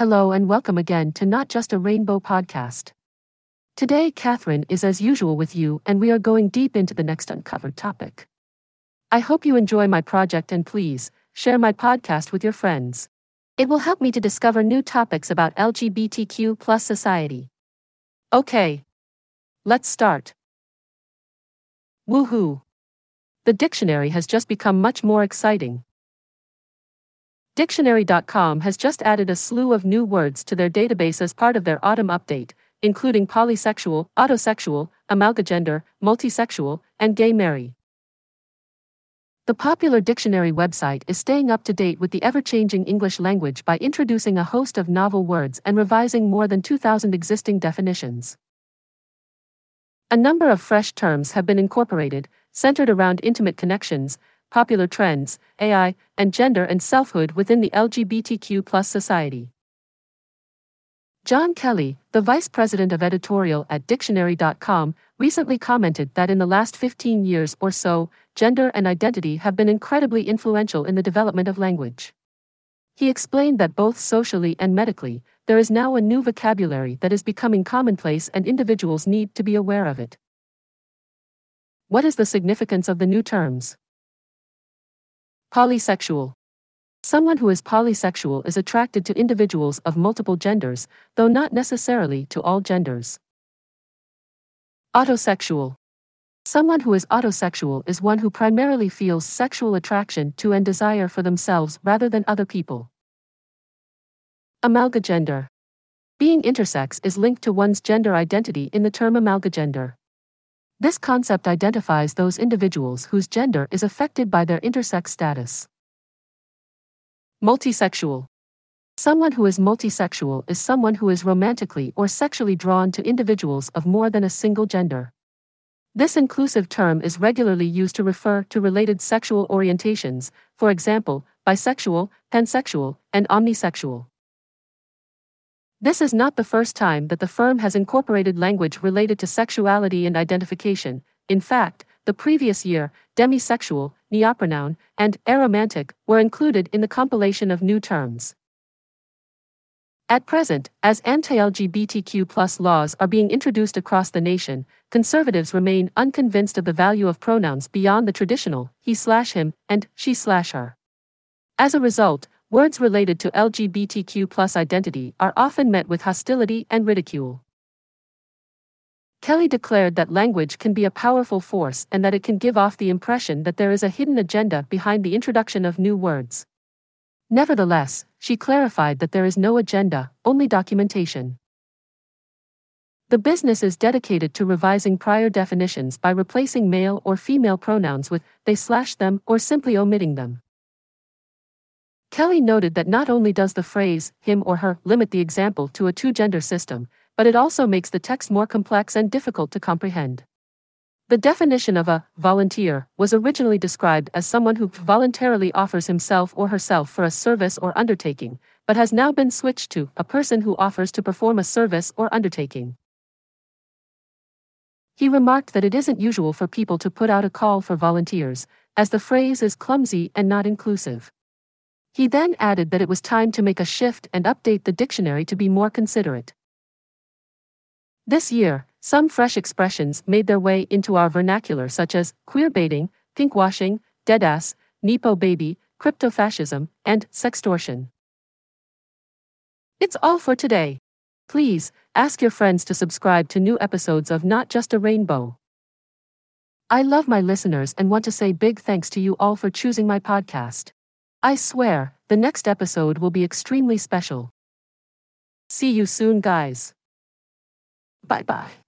Hello and welcome again to Not Just a Rainbow podcast. Today, Catherine is as usual with you, and we are going deep into the next uncovered topic. I hope you enjoy my project and please share my podcast with your friends. It will help me to discover new topics about LGBTQ plus society. Okay. Let's start. Woohoo! The dictionary has just become much more exciting. Dictionary.com has just added a slew of new words to their database as part of their autumn update, including polysexual, autosexual, amalgagender, multisexual, and gay marry. The popular dictionary website is staying up to date with the ever changing English language by introducing a host of novel words and revising more than 2,000 existing definitions. A number of fresh terms have been incorporated, centered around intimate connections, popular trends, AI, and gender and selfhood within the LGBTQ society. John Kelly, the vice president of editorial at Dictionary.com, recently commented that in the last 15 years or so, gender and identity have been incredibly influential in the development of language. He explained that both socially and medically, there is now a new vocabulary that is becoming commonplace and individuals need to be aware of it. What is the significance of the new terms? Polysexual. Someone who is polysexual is attracted to individuals of multiple genders, though not necessarily to all genders. Autosexual. Someone who is autosexual is one who primarily feels sexual attraction to and desire for themselves rather than other people. Amalgagender. Being intersex is linked to one's gender identity in the term amalgagender. This concept identifies those individuals whose gender is affected by their intersex status. Multisexual. Someone who is multisexual is someone who is romantically or sexually drawn to individuals of more than a single gender. This inclusive term is regularly used to refer to related sexual orientations, for example, bisexual, pansexual, and omnisexual. This is not the first time that the firm has incorporated language related to sexuality and identification. In fact, the previous year, demisexual, neopronoun, and aromantic were included in the compilation of new terms. At present, as anti LGBTQ laws are being introduced across the nation, conservatives remain unconvinced of the value of pronouns beyond the traditional he slash him and she slash her. As a result, words related to LGBTQ identity are often met with hostility and ridicule. Kelly declared that language can be a powerful force and that it can give off the impression that there is a hidden agenda behind the introduction of new words. Nevertheless, she clarified that there is no agenda, only documentation. The business is dedicated to revising prior definitions by replacing male or female pronouns with they slash them or simply omitting them. Kelly noted that not only does the phrase, him or her, limit the example to a two gender system, but it also makes the text more complex and difficult to comprehend. The definition of a volunteer was originally described as someone who voluntarily offers himself or herself for a service or undertaking, but has now been switched to a person who offers to perform a service or undertaking. He remarked that it isn't usual for people to put out a call for volunteers, as the phrase is clumsy and not inclusive. He then added that it was time to make a shift and update the dictionary to be more considerate. This year, some fresh expressions made their way into our vernacular, such as queerbaiting, pinkwashing, deadass, Nepo baby, cryptofascism, and sextortion. It's all for today. Please ask your friends to subscribe to new episodes of Not Just a Rainbow. I love my listeners and want to say big thanks to you all for choosing my podcast. I swear, the next episode will be extremely special. See you soon, guys. Bye bye.